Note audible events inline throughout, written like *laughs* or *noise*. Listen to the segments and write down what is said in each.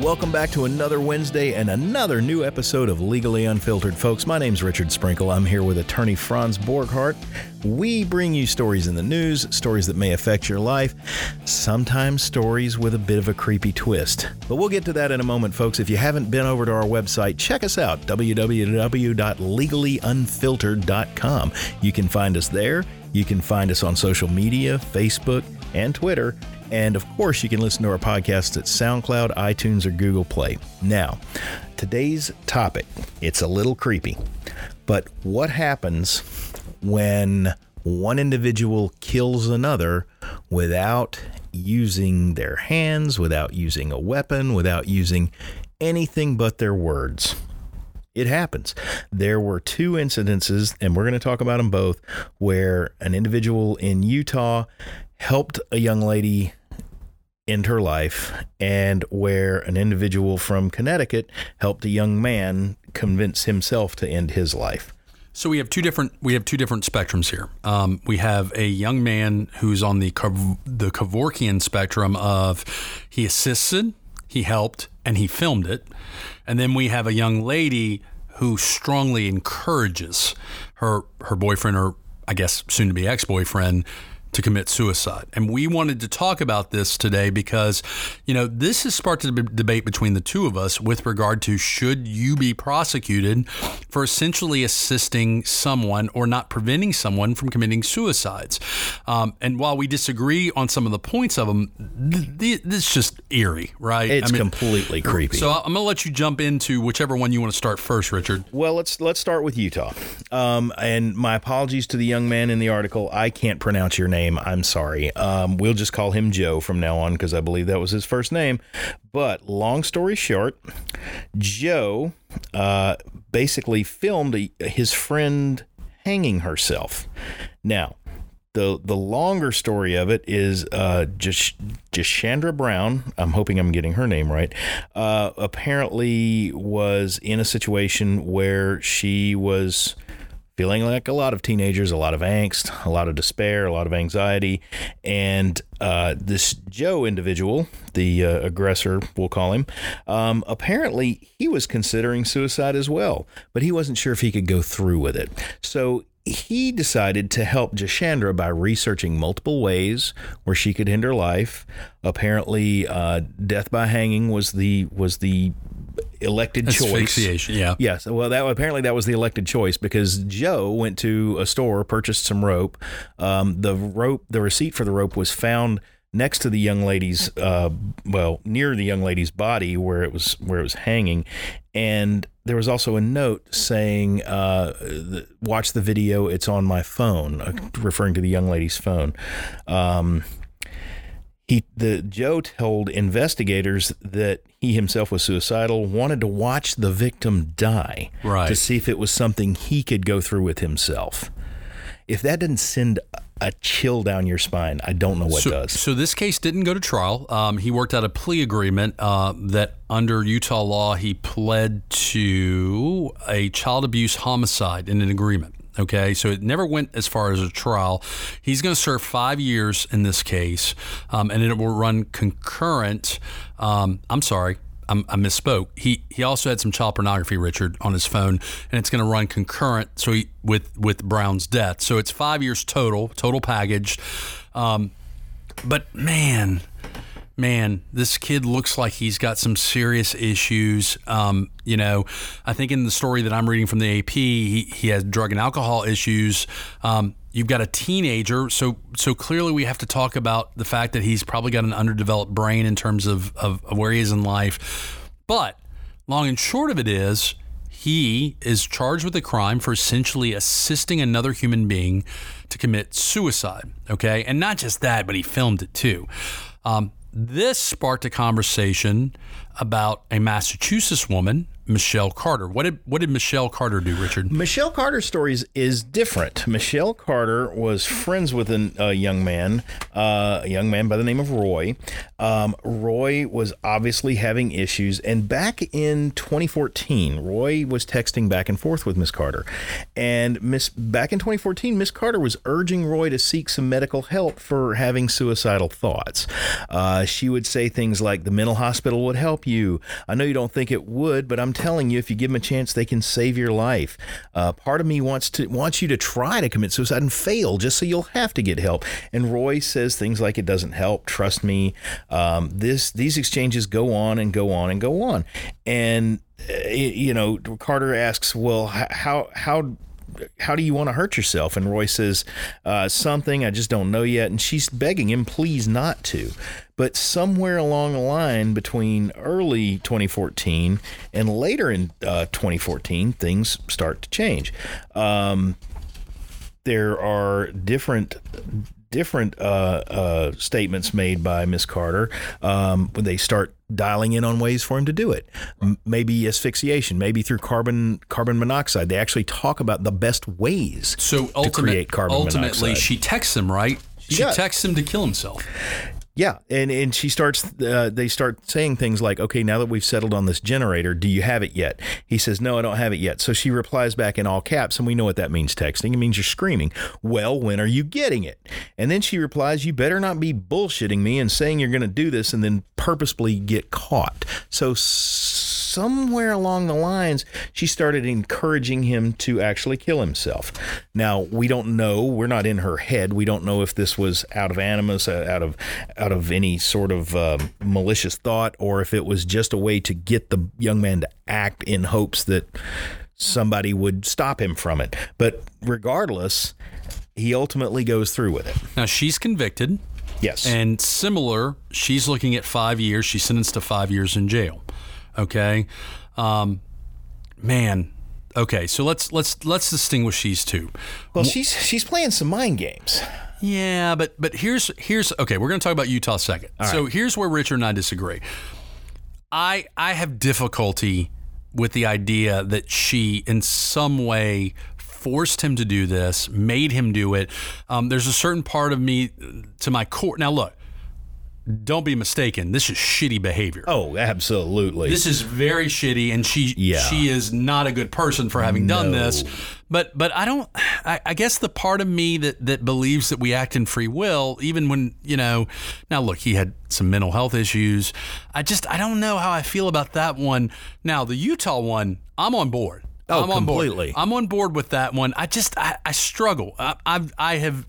Welcome back to another Wednesday and another new episode of Legally Unfiltered. Folks, my name's Richard Sprinkle. I'm here with attorney Franz Borghardt. We bring you stories in the news, stories that may affect your life, sometimes stories with a bit of a creepy twist. But we'll get to that in a moment, folks. If you haven't been over to our website, check us out www.legallyunfiltered.com. You can find us there. You can find us on social media, Facebook, and Twitter. And of course, you can listen to our podcast at SoundCloud, iTunes, or Google Play. Now, today's topic, it's a little creepy, but what happens when one individual kills another without using their hands, without using a weapon, without using anything but their words? It happens. There were two incidences, and we're going to talk about them both, where an individual in Utah helped a young lady end her life, and where an individual from Connecticut helped a young man convince himself to end his life. So we have two different we have two different spectrums here. Um, we have a young man who's on the the Kevorkian spectrum of he assisted, he helped, and he filmed it, and then we have a young lady who strongly encourages her her boyfriend or I guess soon to be ex boyfriend to commit suicide. And we wanted to talk about this today because, you know, this has sparked a debate between the two of us with regard to should you be prosecuted for essentially assisting someone or not preventing someone from committing suicides. Um, and while we disagree on some of the points of them, th- th- this is just eerie, right? It's I mean, completely creepy. So I'm going to let you jump into whichever one you want to start first, Richard. Well, let's let's start with Utah. Um, and my apologies to the young man in the article. I can't pronounce your name name. I'm sorry. Um, we'll just call him Joe from now on because I believe that was his first name. But long story short, Joe uh, basically filmed a, his friend hanging herself. Now, the the longer story of it is uh, just Jashandra Brown. I'm hoping I'm getting her name right. Uh, apparently, was in a situation where she was feeling like a lot of teenagers, a lot of angst, a lot of despair, a lot of anxiety. And uh, this Joe individual, the uh, aggressor, we'll call him, um, apparently he was considering suicide as well, but he wasn't sure if he could go through with it. So he decided to help Jashandra by researching multiple ways where she could end her life. Apparently, uh, death by hanging was the was the elected Asphyxiation, choice. Yeah. Yes. Well, that apparently that was the elected choice because Joe went to a store, purchased some rope. Um, the rope, the receipt for the rope was found next to the young lady's, uh, well, near the young lady's body where it was where it was hanging, and there was also a note saying, uh, "Watch the video. It's on my phone," uh, referring to the young lady's phone. Um, he the Joe told investigators that he himself was suicidal, wanted to watch the victim die right. to see if it was something he could go through with himself. If that didn't send a chill down your spine, I don't know what so, does. So this case didn't go to trial. Um, he worked out a plea agreement uh, that under Utah law he pled to a child abuse homicide in an agreement. Okay, so it never went as far as a trial. He's going to serve five years in this case, um, and it will run concurrent. Um, I'm sorry, i misspoke. He he also had some child pornography, Richard, on his phone, and it's going to run concurrent. So he, with with Brown's death, so it's five years total, total package. Um, but man, man, this kid looks like he's got some serious issues. Um, you know, I think in the story that I'm reading from the AP, he, he has drug and alcohol issues. Um, you've got a teenager, so so clearly we have to talk about the fact that he's probably got an underdeveloped brain in terms of, of, of where he is in life. But long and short of it is, he is charged with a crime for essentially assisting another human being to commit suicide. Okay, and not just that, but he filmed it too. Um, this sparked a conversation about a Massachusetts woman Michelle Carter. What did what did Michelle Carter do, Richard? Michelle Carter's story is different. Michelle Carter was friends with a uh, young man, uh, a young man by the name of Roy. Um, Roy was obviously having issues, and back in 2014, Roy was texting back and forth with Miss Carter, and Miss back in 2014, Miss Carter was urging Roy to seek some medical help for having suicidal thoughts. Uh, she would say things like, "The mental hospital would help you. I know you don't think it would, but I'm telling you, if you give them a chance, they can save your life. Uh, part of me wants to wants you to try to commit suicide and fail, just so you'll have to get help. And Roy says things like, "It doesn't help. Trust me." Um, this these exchanges go on and go on and go on, and uh, you know, Carter asks, "Well, how how?" how do you want to hurt yourself? And Roy says, uh, something I just don't know yet. And she's begging him, please not to. But somewhere along the line between early 2014 and later in uh, 2014, things start to change. Um, there are different different uh, uh, statements made by Miss Carter um, when they start dialing in on ways for him to do it. M- maybe asphyxiation, maybe through carbon carbon monoxide. They actually talk about the best ways so to create carbon ultimately, monoxide. she texts him, right? She Yeah. texts him to kill himself. Yeah, and and she starts. Uh, they start saying things like, "Okay, now that we've settled on this generator, do you have it yet?" He says, "No, I don't have it yet." So she replies back in all caps, and we know what that means. Texting it means you're screaming. Well, when are you getting it? And then she replies, "You better not be bullshitting me and saying you're going to do this and then purposefully get caught." So somewhere along the lines, she started encouraging him to actually kill himself. Now we don't know. We're not in her head. We don't know if this was out of animus, uh, out of out of any sort of um, malicious thought, or if it was just a way to get the young man to act in hopes that somebody would stop him from it. But regardless, he ultimately goes through with it. Now she's convicted, Yes. and similar, she's looking at five years. She's sentenced to five years in jail. Okay, um, man. Okay, so let's let's let's distinguish these two. well, she's she's playing some mind games. Yeah, but but here's here's okay. We're going to talk about Utah second. so here's where Richard and I disagree. I I have difficulty with the idea that she in some way forced him to do this, made him do it. Um, there's a certain part of me to my core. Now look, don't be mistaken. This is shitty behavior. Oh, absolutely. This is very shitty, and she Yeah. she is not a good person for having done No. this. But but I don't. I, I guess the part of me that that believes that we act in free will, even when you know. Now look, he had some mental health issues. I just I don't know how I feel about that one. Now the Utah one, I'm on board. Oh, I'm on board. completely. I'm on board with that one. I just I, I struggle. I, I've I have.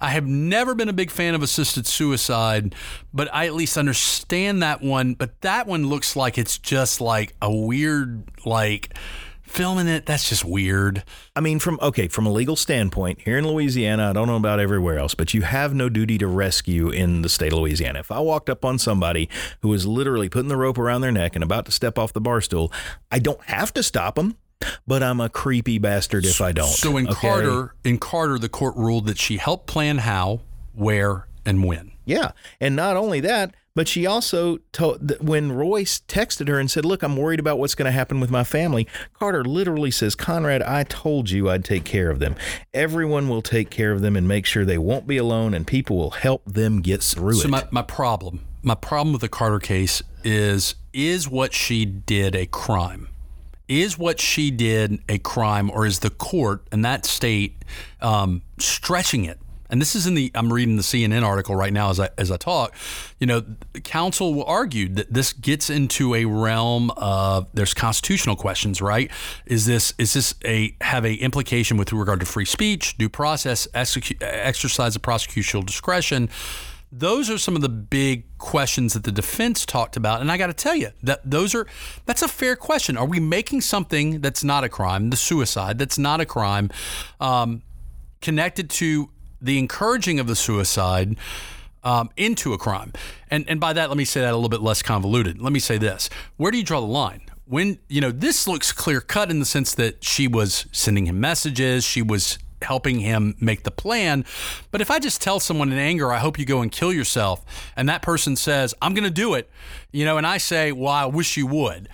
I have never been a big fan of assisted suicide, but I at least understand that one. But that one looks like it's just like a weird, like filming it. That's just weird. I mean, from okay, from a legal standpoint, here in Louisiana, I don't know about everywhere else, but you have no duty to rescue in the state of Louisiana. If I walked up on somebody who was literally putting the rope around their neck and about to step off the bar stool, I don't have to stop them, but I'm a creepy bastard if I don't. So in okay? Carter, in Carter, the court ruled that she helped plan how, where, and when. Yeah. And not only that, but she also told that when Royce texted her and said, Look, I'm worried about what's going to happen with my family. Carter literally says, Conrad, I told you I'd take care of them. Everyone will take care of them and make sure they won't be alone and people will help them get through So it. So my, my problem, my problem with the Carter case is is what she did a crime? Is what she did a crime, or is the court in that state um, stretching it? And this is in the I'm reading the CNN article right now as I as I talk. You know, counsel argued that this gets into a realm of there's constitutional questions, right? Is this is this a have a implication with regard to free speech, due process, execu- exercise of prosecutorial discretion? Those are some of the big questions that the defense talked about, and I got to tell you that those are that's a fair question. Are we making something that's not a crime, the suicide that's not a crime, um, connected to the encouraging of the suicide um, into a crime? And and by that, let me say that a little bit less convoluted. Let me say this: Where do you draw the line? When you know this looks clear cut in the sense that she was sending him messages, she was helping him make the plan. But if I just tell someone in anger, I hope you go and kill yourself, and that person says, I'm going to do it, you know, and I say, well, I wish you would.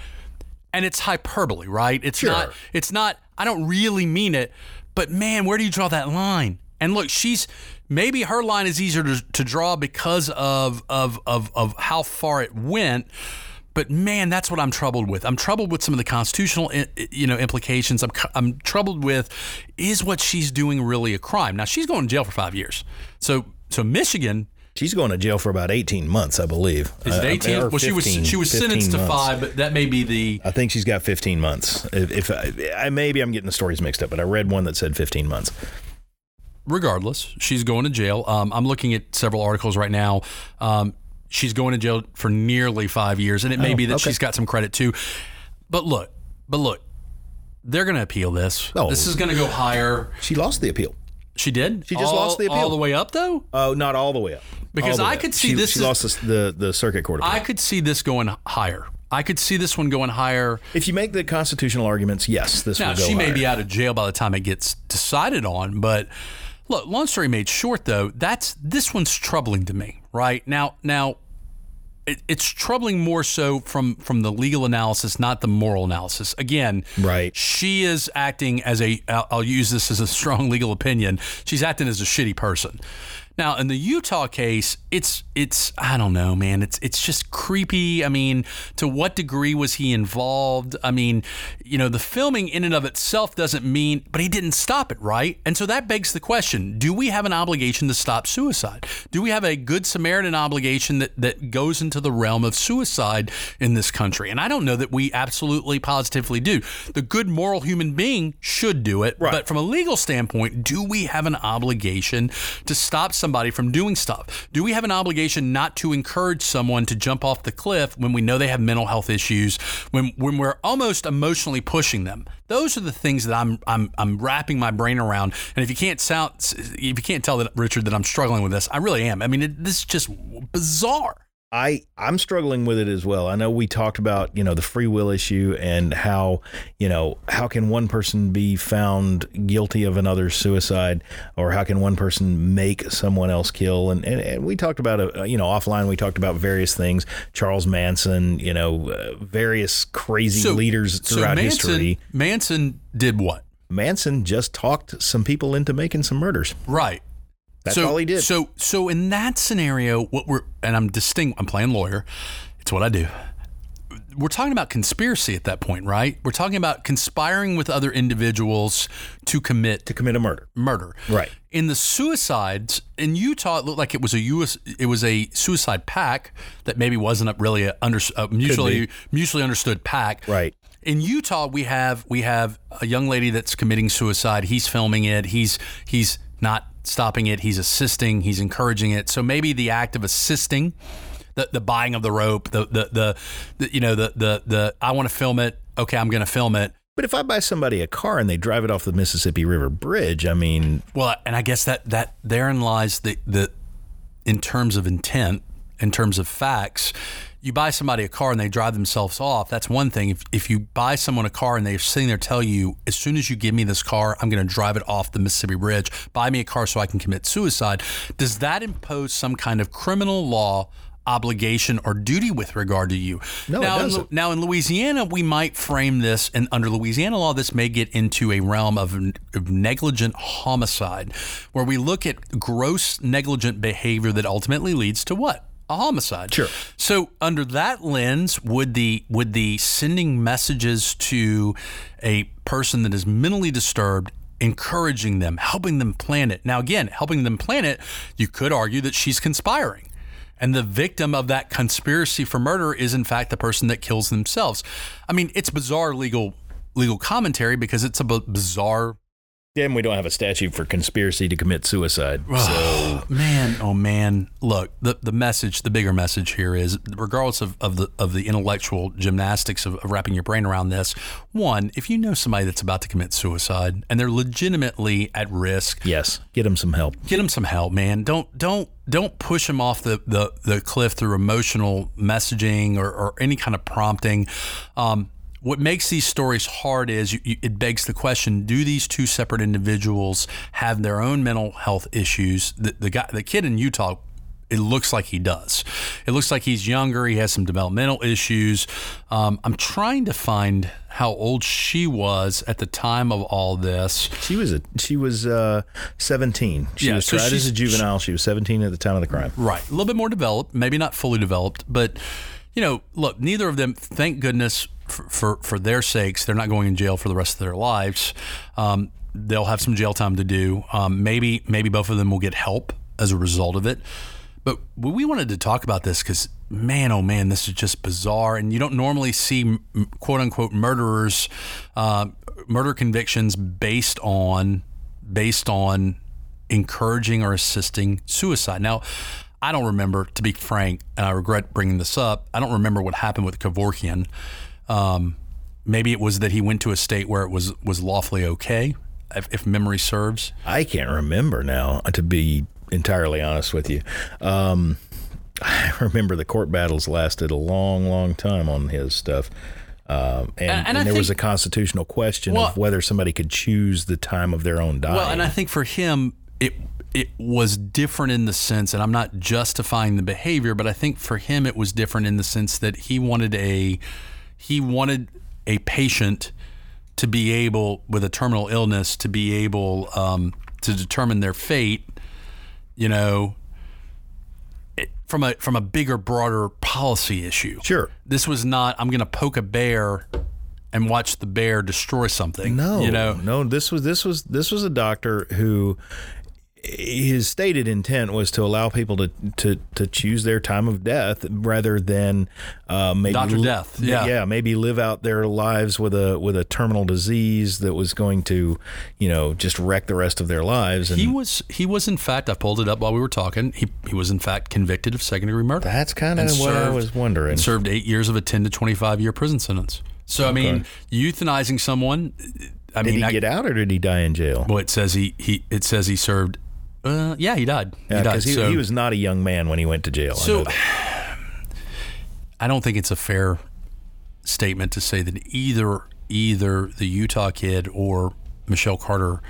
And it's hyperbole, right? It's not, it's not, I don't really mean it, but man, where do you draw that line? And look, she's, maybe her line is easier to, to draw because of, of, of, of how far it went. But man, that's what I'm troubled with. I'm troubled with some of the constitutional, you know, implications. I'm, I'm troubled with is what she's doing really a crime? Now she's going to jail for five years. So, so Michigan She's going to jail for about 18 months, I believe. Is it Uh, 18? or well, she was she was 15 sentenced to five, but that may be the I think she's got 15 months. If, if I, I maybe I'm getting the stories mixed up, but I read one that said 15 months. regardless, she's going to jail. Um, I'm looking at several articles right now. Um, she's going to jail for nearly five years, and it may Oh, be that okay. she's got some credit too. But look, but look, they're going to appeal this. Oh. This is going to go higher. She lost the appeal. She did. She just All- lost the appeal. all the way up, though. Oh, not all the way up. Because I way up. could see She- this She is- lost the, the the circuit court appeal. I could see this going higher. I could see this one going higher. if you make the constitutional arguments, yes, this Now will go she may higher. be out of jail by the time it gets decided on, but look, long story made short though, that's this one's troubling to me. Right now, now it, it's troubling more so from from the legal analysis, not the moral analysis. Again, Right. She is acting as a. I'll, I'll use this as a *laughs* strong legal opinion. She's acting as a shitty person. Now, in the Utah case, it's it's I don't know, man. It's it's just creepy. I mean, to what degree was he involved? I mean, you know, the filming in and of itself doesn't mean, but he didn't stop it, right? And so that begs the question: Do we have an obligation to stop suicide? Do we have a good Samaritan obligation that that goes into the realm of suicide in this country? And I don't know that we absolutely positively do. The good moral human being should do it, Right. but from a legal standpoint, do we have an obligation to stop somebody from doing stuff? Do we have an obligation not to encourage someone to jump off the cliff when we know they have mental health issues, when when we're almost emotionally pushing them? Those are the things that I'm I'm I'm wrapping my brain around. And if you can't sound if you can't tell that Richard that I'm struggling with this, I really am. I mean, it, this is just bizarre. I I'm struggling with it as well. I know we talked about you know the free will issue and how you know how can one person be found guilty of another's suicide or how can one person make someone else kill and and, and we talked about a you know offline we talked about various things Charles Manson you know uh, various crazy leaders throughout Manson, history. Manson did what? Manson just talked some people into making some murders. Right. That's so, all he did. So so in that scenario, what we're and I'm distinct I'm playing lawyer. It's what I do. We're talking about conspiracy at that point, right? We're talking about conspiring with other individuals to commit to commit a murder. murder. Right. In the suicides in Utah, it looked like it was a US, it was a suicide pack that maybe wasn't a really a, under, a mutually mutually understood pack. Right. In Utah, we have we have a young lady that's committing suicide. He's filming it. He's he's not stopping it. He's assisting. He's encouraging it. So maybe the act of assisting, the the buying of the rope, the the the, the you know the the the I want to film it. Okay, I'm going to film it. But if I buy somebody a car and they drive it off the Mississippi River Bridge, I mean, Well, and I guess that that therein lies the the in terms of intent, in terms of facts. You buy somebody a car and they drive themselves off. That's one thing. If, if you buy someone a car and they're sitting there tell you, as soon as you give me this car, I'm going to drive it off the Mississippi Bridge. Buy me a car so I can commit suicide. Does that impose some kind of criminal law obligation or duty with regard to you? No, it now, in, doesn't. now in Louisiana, we might frame this, and under Louisiana law, this may get into a realm of, of negligent homicide, where we look at gross negligent behavior that ultimately leads to what? A homicide. Sure. So under that lens, would the would the sending messages to a person that is mentally disturbed encouraging them, helping them plan it. Now, again, helping them plan it, you could argue that she's conspiring. And the victim of that conspiracy for murder is, in fact, the person that kills themselves. I mean, it's bizarre legal legal commentary because it's a b- bizarre. Damn, we don't have a statute for conspiracy to commit suicide. So Man, oh man! Look, the the message, the bigger message here is, regardless of, of the of the intellectual gymnastics of, of wrapping your brain around this, one, if you know somebody that's about to commit suicide and they're legitimately at risk, yes, get them some help. get them some help, man. Don't don't don't push them off the, the, the cliff through emotional messaging or, or any kind of prompting. Um, what makes these stories hard is you, you, it begs the question: Do these two separate individuals have their own mental health issues? The, the guy, the kid in Utah. It looks like he does. It looks like he's younger. He has some developmental issues. Um, I'm trying to find how old she was at the time of all this. She was a she was uh, seventeen. She Yeah, was so tried as a juvenile. She was seventeen at the time of the crime. Right. A little bit more developed, maybe not fully developed, but you know, look, neither of them, thank goodness for, for, their sakes, they're not going in jail for the rest of their lives. Um, they'll have some jail time to do. Um, maybe, maybe both of them will get help as a result of it. But we wanted to talk about this because, man, oh man, this is just bizarre. And you don't normally see quote unquote murderers, uh, murder convictions based on based on encouraging or assisting suicide. Now, I don't remember, to be frank, and I regret bringing this up. I don't remember what happened with Kevorkian. Um, maybe it was that he went to a state where it was was lawfully okay, if, if memory serves. I can't remember now, to be entirely honest with you. Um, I *laughs* remember the court battles lasted a long, long time on his stuff. Um, and, and, and, and there think, was a constitutional question well, of whether somebody could choose the time of their own dying. Well, and I think for him, it it was different in the sense, and I'm not justifying the behavior, but I think for him it was different in the sense that he wanted a he wanted a patient to be able with a terminal illness to be able um, to determine their fate, you know, from a from a bigger, broader policy issue. Sure, this was not. I'm going to poke a bear and watch the bear destroy something. No, you know, no. This was this was this was a doctor who his stated intent was to allow people to, to, to choose their time of death rather than uh, maybe Doctor li- Death. Yeah, yeah, maybe live out their lives with a with a terminal disease that was going to, you know, just wreck the rest of their lives. And he was he was in fact I pulled it up while we were talking. He he was in fact convicted of second degree murder. That's kind of what served, I was wondering. served eight years of a ten to twenty five year prison sentence. So okay. I mean, euthanizing someone. I did mean, he I, get out or did he die in jail? Well, it says he, he it says he served uh, yeah, he died. Yeah, because he, he, so, he, was not a young man when he went to jail. So *sighs* I, don't think it's a fair statement to say that either either the Utah kid or Michelle Carter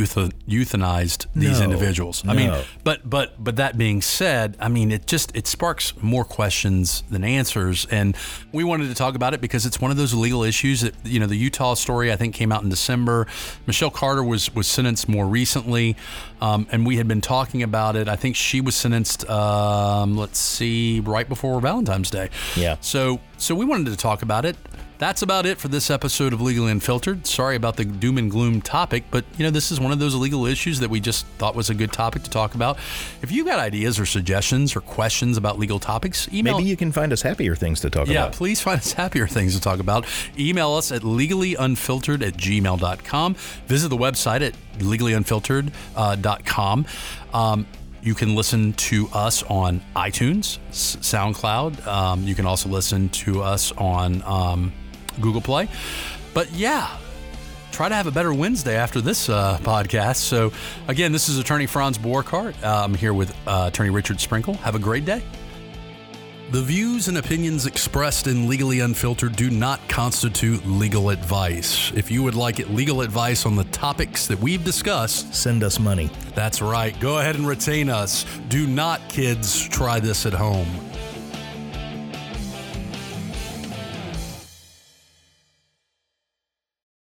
euthanized these no, individuals. I no. mean, but but but that being said, I mean it just it sparks more questions than answers, and we wanted to talk about it because it's one of those legal issues that you know the Utah story I think came out in December. Michelle Carter was was sentenced more recently, um, and we had been talking about it. I think she was sentenced. Um, let's see, right before Valentine's Day. Yeah. So so we wanted to talk about it. That's about it for this episode of Legally Unfiltered. Sorry about the doom and gloom topic, but you know, this is one of those legal issues that we just thought was a good topic to talk about. If you got ideas or suggestions or questions about legal topics, email. Maybe you can find us happier things to talk yeah, about. Yeah, please find us *laughs* happier things to talk about. Email us at legallyunfiltered at gmail.com. Visit the website at legallyunfiltered.com. Uh, um, you can listen to us on iTunes, SoundCloud. Um, you can also listen to us on um, Google Play. But yeah, try to have a better Wednesday after this uh, podcast. So, again, this is Attorney Franz Borghardt. Uh, I'm here with uh, Attorney Richard Sprinkle. Have a great day. The views and opinions expressed in Legally Unfiltered do not constitute legal advice. If you would like legal advice on the topics that we've discussed, send us money. That's right. Go ahead and retain us. Do not, kids, try this at home.